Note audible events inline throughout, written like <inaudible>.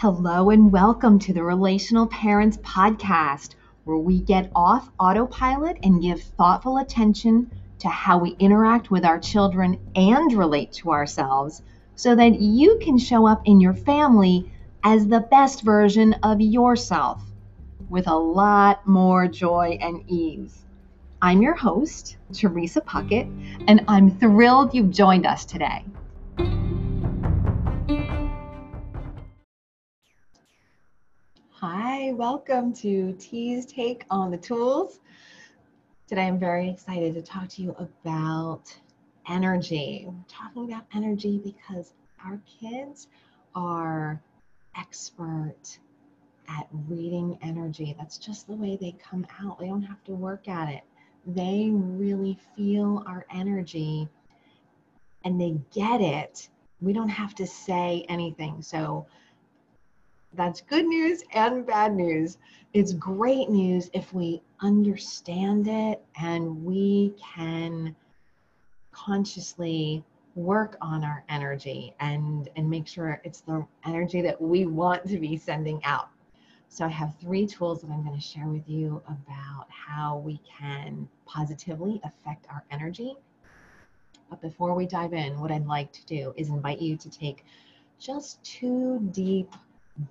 Hello and welcome to the Relational Parents Podcast, where we get off autopilot and give thoughtful attention to how we interact with our children and relate to ourselves so that you can show up in your family as the best version of yourself with a lot more joy and ease. I'm your host, Teresa Puckett, and I'm thrilled you've joined us today. Hi, welcome to T's Take on the Tools. Today I'm very excited to talk to you about energy. We're talking about energy because our kids are expert at reading energy. That's just the way they come out. They don't have to work at it. They really feel our energy and they get it. We don't have to say anything. So that's good news and bad news. It's great news if we understand it and we can consciously work on our energy and and make sure it's the energy that we want to be sending out. So I have three tools that I'm going to share with you about how we can positively affect our energy. But before we dive in, what I'd like to do is invite you to take just two deep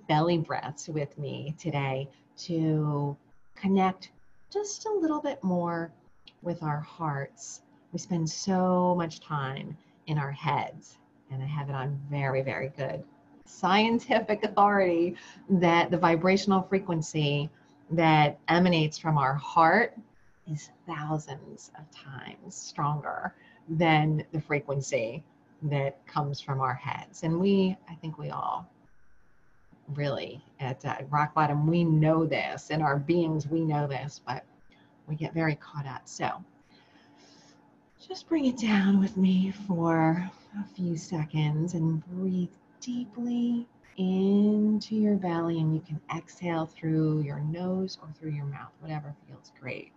belly breaths with me today to connect just a little bit more with our hearts. We spend so much time in our heads, and I have it on very, very good scientific <laughs> authority that the vibrational frequency that emanates from our heart is thousands of times stronger than the frequency that comes from our heads. And we, I think we all really at uh, rock bottom. We know this. In our beings we know this but we get very caught up. So just bring it down with me for a few seconds and breathe deeply into your belly and you can exhale through your nose or through your mouth whatever feels great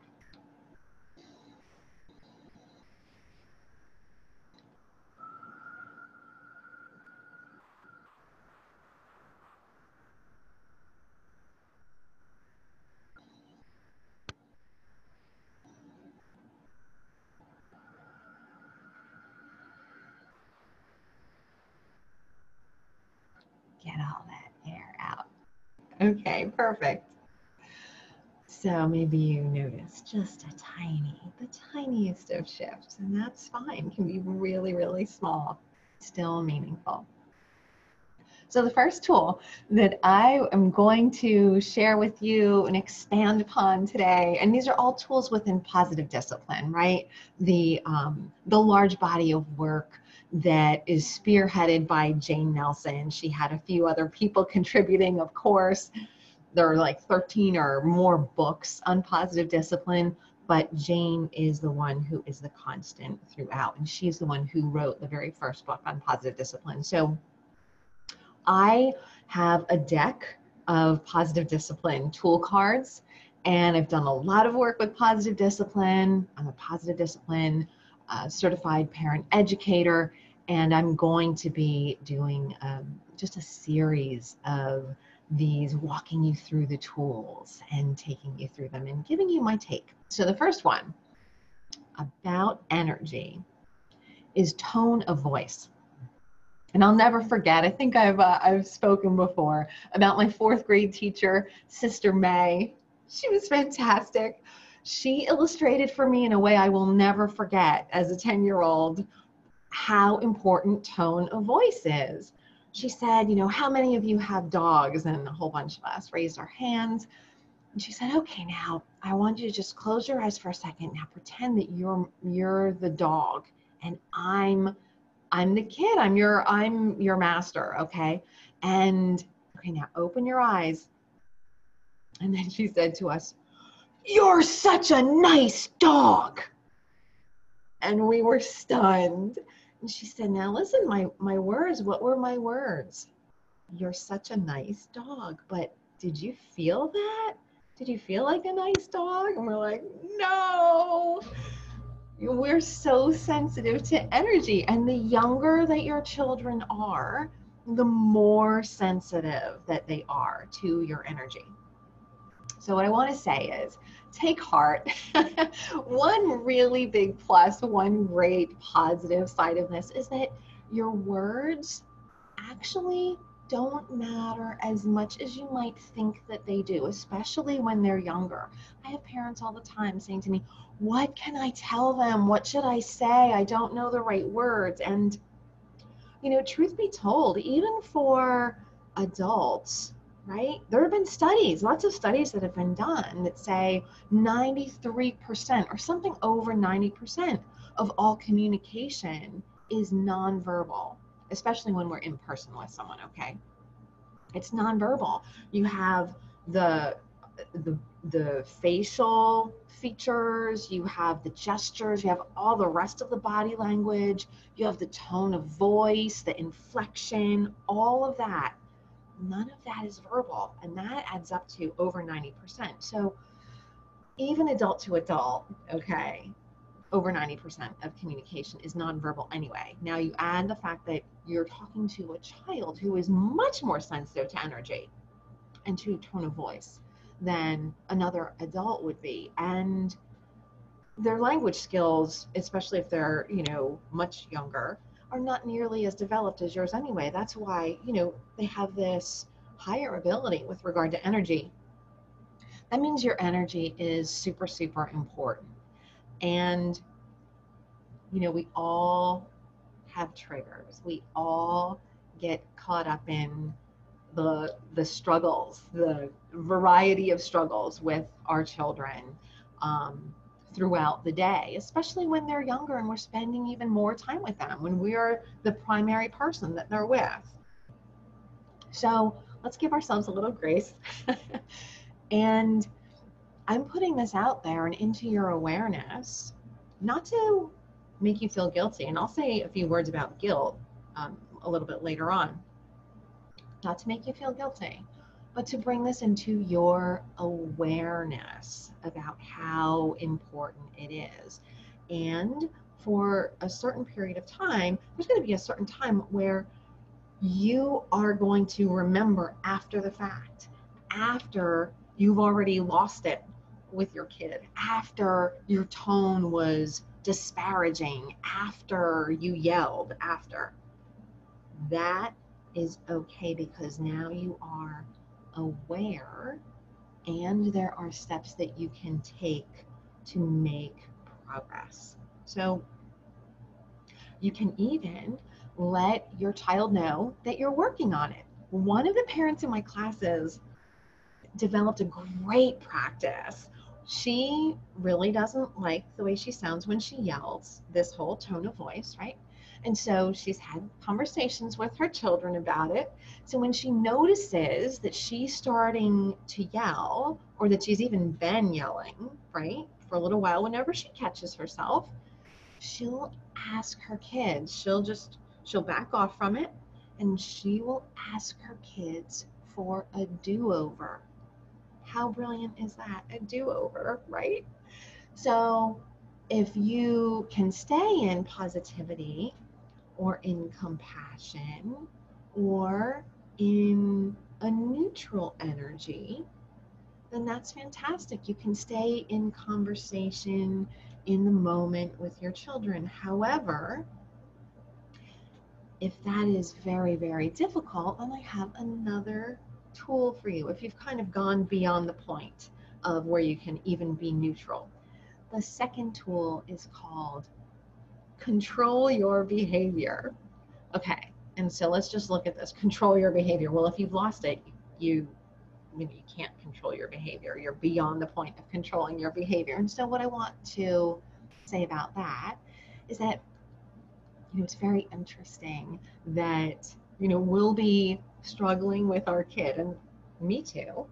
get all that air out. Okay, perfect. So maybe you notice just a tiny, the tiniest of shifts, and that's fine. It can be really, really small, still meaningful. So the first tool that I am going to share with you and expand upon today, and these are all tools within positive discipline, right? The um, the large body of work that is spearheaded by Jane Nelsen. She had a few other people <laughs> contributing, of course. There are like 13 or more books on positive discipline, but Jane is the one who is the constant throughout. And she's the one who wrote the very first book on positive discipline. So I have a deck of positive discipline tool cards, and I've done a lot of work with positive discipline. I'm a positive discipline certified parent educator, and I'm going to be doing um, just a series of these walking you through the tools and taking you through them and giving you my take. So, the first one about energy is tone of voice. And I'll never forget, I think I've, uh, I've spoken before about my fourth grade teacher, Sister May. She was fantastic she illustrated for me in a way I will never forget as a 10 year old how important tone of voice is. She said, You know, how many of you have dogs? And a whole bunch of us raised our hands. And she said, Okay, now I want you to just close your eyes for a second. Now pretend that you're you're the dog and I'm I'm the kid. I'm your I'm your master, okay? And okay, now open your eyes. And then she said to us, you're such a nice dog. And we were stunned. And she said, Now listen, my, my words, what were my words? You're such a nice dog. But did you feel that? Did you feel like a nice dog? And we're like, No. We're so sensitive to energy. And the younger that your children are, the more sensitive that they are to your energy. So, what I want to say is take heart. <laughs> one really big plus, one great positive side of this is that your words actually don't matter as much as you might think that they do, especially when they're younger. I have parents all the time saying to me, What can I tell them? What should I say? I don't know the right words. And, you know, truth be told, even for adults, right? There have been studies, lots of studies that have been done that say 93% or something over 90% of all communication is nonverbal especially when we're in person with someone, okay? It's nonverbal. You have the the the facial features, you have the gestures, you have all the rest of the body language, you have the tone of voice, the inflection, all of that. None of that is verbal, and that adds up to over 90%. So even adult to adult, okay, over 90% of communication is nonverbal anyway. Now you add the fact that you're talking to a child who is much more sensitive to energy and to tone of voice than another adult would be. And their language skills, especially if they're, you know, much younger, are not nearly as developed as yours anyway. That's why, you know, they have this higher ability with regard to energy. That means your energy is super, super important. And, you know, we all have triggers. We all get caught up in the the struggles, the variety of struggles with our children um, throughout the day, especially when they're younger and we're spending even more time with them when we are the primary person that they're with. So let's give ourselves a little grace <laughs> and I'm putting this out there and into your awareness, not to make you feel guilty. And I'll say a few words about guilt um, a little bit later on. Not to make you feel guilty, but to bring this into your awareness about how important it is. And for a certain period of time, there's going to be a certain time where you are going to remember after the fact, after you've already lost it with your kid after your tone was disparaging, after you yelled, after. That is okay because now you are aware and there are steps that you can take to make progress. So you can even let your child know that you're working on it. One of the parents in my classes developed a great practice she really doesn't like the way she sounds when she yells, this whole tone of voice, right? And so she's had conversations with her children about it. So when she notices that she's starting to yell, or that she's even been yelling, right, for a little while, whenever she catches herself, she'll ask her kids, she'll just, she'll back off from it, and she will ask her kids for a do over how brilliant is that? A do over, right? So, if you can stay in positivity or in compassion or in a neutral energy, then that's fantastic. You can stay in conversation in the moment with your children. However, if that is very, very difficult, then I have another tool for you if you've kind of gone beyond the point of where you can even be neutral. The second tool is called control your behavior. Okay, and so let's just look at this. Control your behavior. Well, if you've lost it, you you, you can't control your behavior. You're beyond the point of controlling your behavior. And so what I want to say about that is that you know it's very interesting that you know we'll be struggling with our kid, and me too.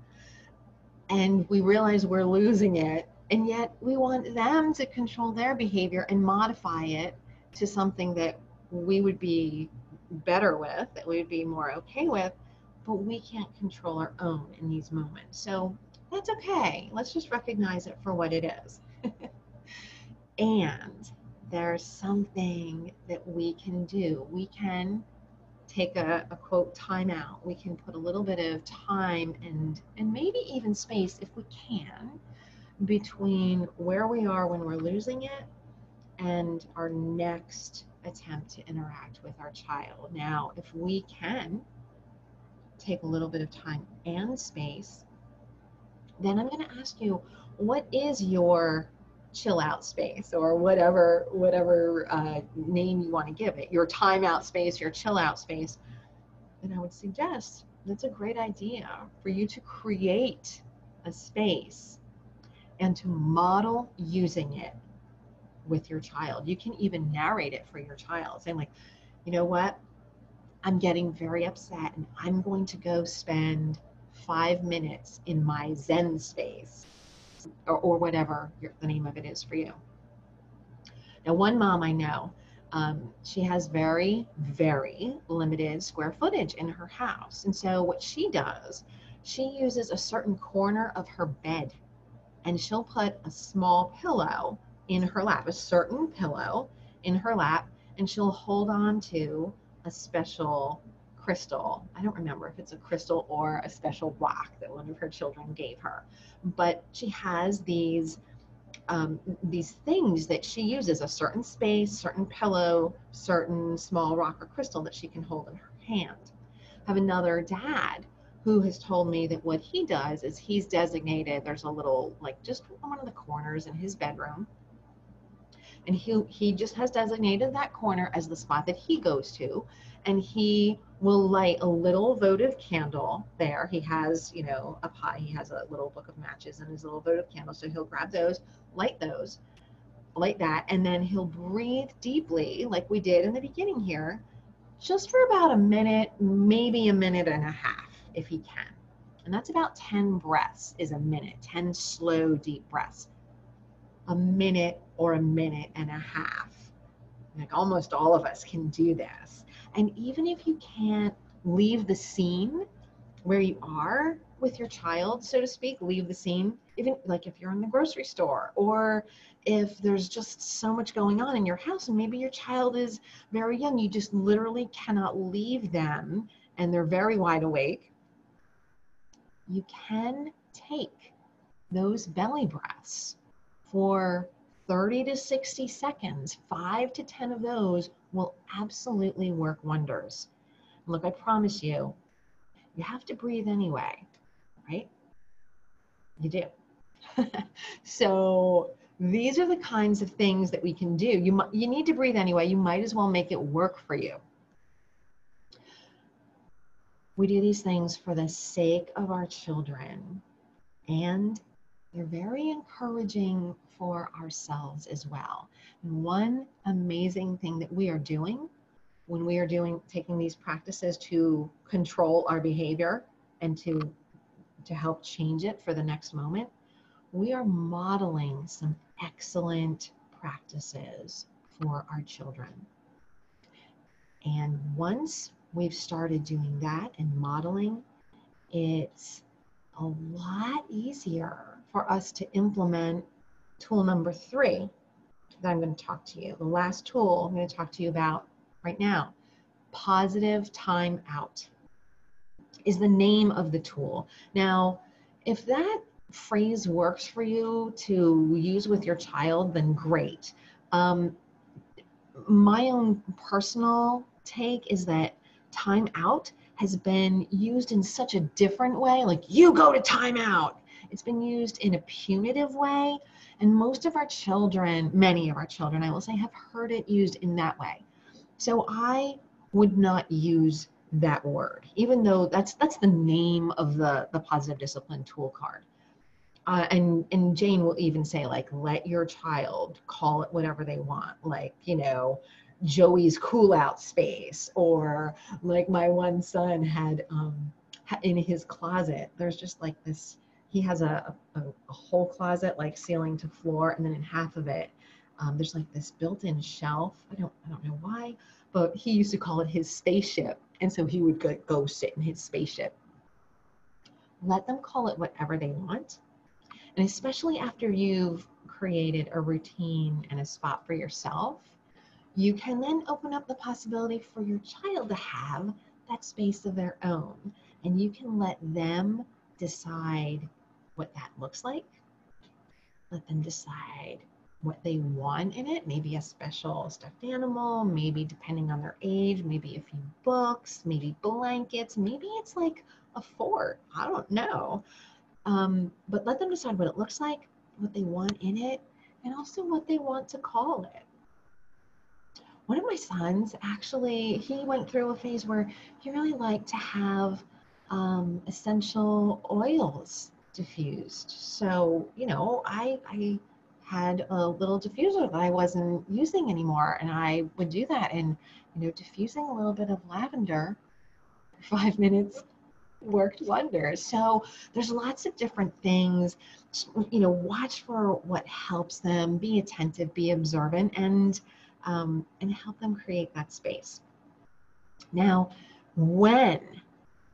And we realize we're losing it, and yet we want them to control their behavior and modify it to something that we would be better with, that we would be more okay with, but we can't control our own in these moments. So that's okay. Let's just recognize it for what it is. <laughs> and there's something that we can do. We can take a, a quote timeout. We can put a little bit of time and and maybe even space if we can between where we are when we're losing it and our next attempt to interact with our child. Now, if we can take a little bit of time and space, then I'm going to ask you, what is your chill out space or whatever whatever uh, name you want to give it your time out space your chill out space then i would suggest that's a great idea for you to create a space and to model using it with your child you can even narrate it for your child saying like you know what i'm getting very upset and i'm going to go spend five minutes in my zen space or, or whatever your, the name of it is for you. Now, one mom I know, um, she has very, very limited square footage in her house. And so, what she does, she uses a certain corner of her bed and she'll put a small pillow in her lap, a certain pillow in her lap, and she'll hold on to a special crystal. I don't remember if it's a crystal or a special rock that one of her children gave her, but she has these um, these things that she uses a certain space, certain pillow, certain small rock or crystal that she can hold in her hand. I have another dad who has told me that what he does is he's designated there's a little like just one of the corners in his bedroom and he he just has designated that corner as the spot that he goes to and he will light a little votive candle there. He has, you know, a pie, he has a little book of matches and his little votive candle. So he'll grab those, light those, light that, and then he'll breathe deeply, like we did in the beginning here, just for about a minute, maybe a minute and a half, if he can. And that's about 10 breaths is a minute, 10 slow, deep breaths. A minute or a minute and a half. Like almost all of us can do this and even if you can't leave the scene where you are with your child, so to speak, leave the scene, even like if you're in the grocery store or if there's just so much going on in your house and maybe your child is very young, you just literally cannot leave them and they're very wide awake. You can take those belly breaths for 30 to 60 seconds, five to 10 of those will absolutely work wonders. Look, I promise you, you have to breathe anyway, right? You do. <laughs> so these are the kinds of things that we can do. You, you need to breathe anyway. You might as well make it work for you. We do these things for the sake of our children and they're very encouraging for ourselves as well. And one amazing thing that we are doing when we are doing taking these practices to control our behavior and to to help change it for the next moment, we are modeling some excellent practices for our children. And once we've started doing that and modeling, it's a lot easier for us to implement tool number three that I'm going to talk to you. The last tool I'm going to talk to you about right now positive time out is the name of the tool. Now, if that phrase works for you to use with your child, then great. Um, my own personal take is that time out has been used in such a different way, like you go to timeout. It's been used in a punitive way. And most of our children, many of our children, I will say, have heard it used in that way. So I would not use that word, even though that's that's the name of the the positive discipline tool card. Uh, and and Jane will even say like, let your child call it whatever they want, like you know, Joey's cool out space, or like my one son had um, in his closet. There's just like this he has a, a, a, whole closet like ceiling to floor and then in half of it um, there's like this built-in shelf i don't i don't know why but he used to call it his spaceship and so he would go, go sit in his spaceship let them call it whatever they want and especially after you've created a routine and a spot for yourself you can then open up the possibility for your child to have that space of their own. And you can let them decide what that looks like. Let them decide what they want in it. Maybe a special stuffed animal, maybe depending on their age, maybe a few books, maybe blankets, maybe it's like a fort. I don't know. Um, but let them decide what it looks like, what they want in it, and also what they want to call it. One of my sons actually, he went through a phase where he really liked to have um, essential oils diffused. So, you know, I, I had a little diffuser that I wasn't using anymore. And I would do that and, you know, diffusing a little bit of lavender for <laughs> five minutes worked wonders. So there's lots of different things. You know, watch for what helps them, be attentive, be observant, and um, and help them create that space. Now, when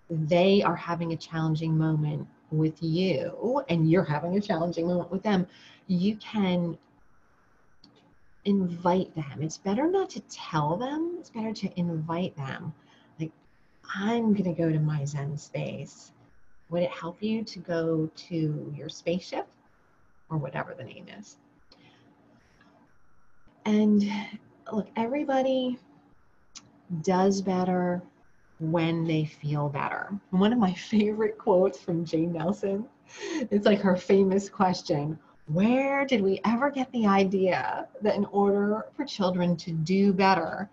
they are having a challenging moment with you and you're having a challenging moment with them, you can invite them. It's better not to tell them, it's better to invite them. Like, I'm going to go to my Zen space. Would it help you to go to your spaceship or whatever the name is? And look, everybody does better when they feel better. One of my <laughs> favorite quotes from Jane Nelsen, it's like her famous question Where did we ever get the idea that in order for children to do better,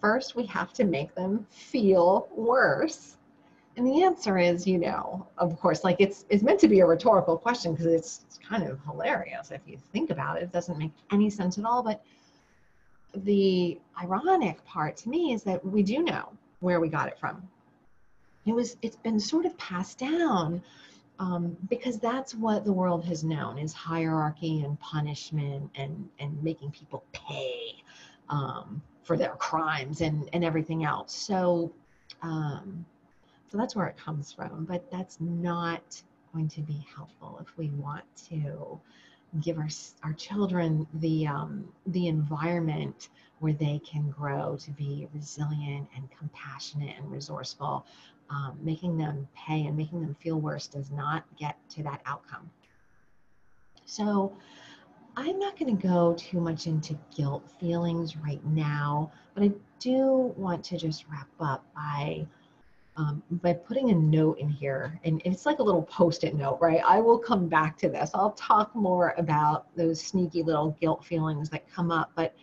first we have to make them feel worse? Answer is, you know, of course, like it's it's meant to be a rhetorical question because it's, it's kind of hilarious if you think about it. It doesn't make any sense at all. But the ironic part to me is that we do know where we got it from. It was it's been sort of passed down um, because that's what the world has known is hierarchy and punishment and and making people pay um, for their crimes and and everything else. So um, so that's where it comes from. But that's not going to be helpful if we want to give our, our children the, um, the environment where they can grow to be resilient and compassionate and resourceful. Um, making them pay and making them feel worse does not get to that outcome. So, I'm not going to go too much into guilt feelings right now, but I do want to just wrap up by um, by putting a note in here, and it's like a little post-it note, right? I will come back to this. I'll talk more about those sneaky little guilt feelings that come up, but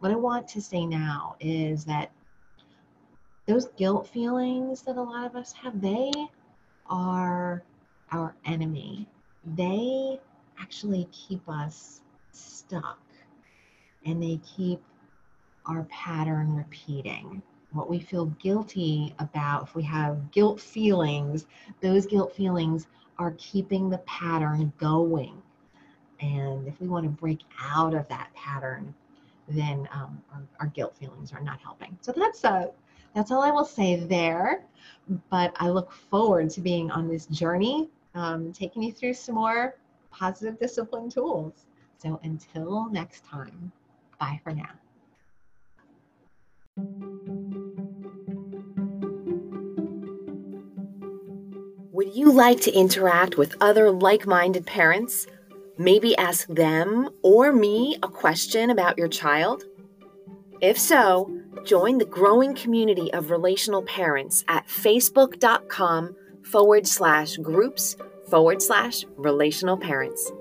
what I want to say now is that those guilt feelings that a lot of us have, they are our enemy. They actually keep us stuck and they keep our pattern repeating what we feel guilty about, if we have guilt feelings, those guilt feelings are keeping the pattern going. And if we want to break out of that pattern, then um, our, our, guilt feelings are not helping. So that's uh, that's all I will say there. But I look forward to being on this journey, um, taking you through some more positive discipline tools. So until next time, bye for now. Would you like to interact with other like minded parents? Maybe ask them or me a question about your child? If so, join the growing community of relational parents at facebook.com forward slash groups forward slash relational parents.